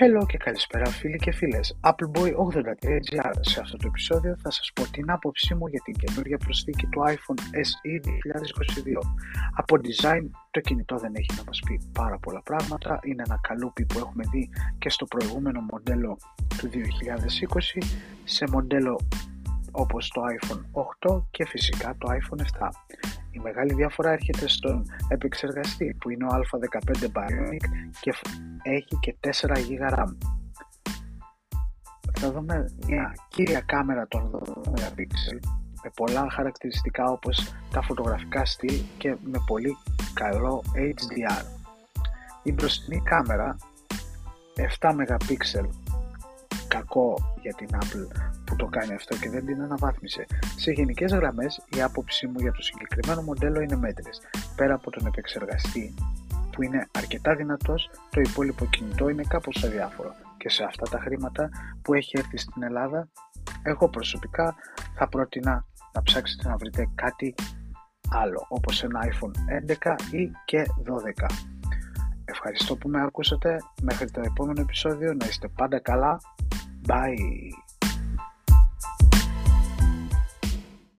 Hello και καλησπέρα φίλοι και φίλες. Appleboy83GR. Σε αυτό το επεισόδιο θα σας πω την άποψή μου για την καινούργια προσθήκη του iPhone SE 2022. Από design το κινητό δεν έχει να μας πει πάρα πολλά πράγματα. Είναι ένα καλούπι που έχουμε δει και στο προηγούμενο μοντέλο του 2020 σε μοντέλο όπως το iPhone 8 και φυσικά το iPhone 7. Η μεγάλη διαφορά έρχεται στον επεξεργαστή που είναι ο A15 Bionic και έχει και 4 GB RAM. Θα δούμε μια κύρια κάμερα των 12 MP με πολλά χαρακτηριστικά όπως τα φωτογραφικά στυλ και με πολύ καλό HDR. Η μπροστινή κάμερα 7 MP κακό για την Apple που το κάνει αυτό και δεν την αναβάθμισε. Σε γενικές γραμμές, η άποψή μου για το συγκεκριμένο μοντέλο είναι μέτρε. Πέρα από τον επεξεργαστή που είναι αρκετά δυνατός, το υπόλοιπο κινητό είναι κάπως αδιάφορο. Και σε αυτά τα χρήματα που έχει έρθει στην Ελλάδα, εγώ προσωπικά θα πρότεινα να ψάξετε να βρείτε κάτι άλλο, όπως ένα iPhone 11 ή και 12. Ευχαριστώ που με ακούσατε. Μέχρι το επόμενο επεισόδιο να είστε πάντα καλά. Bye.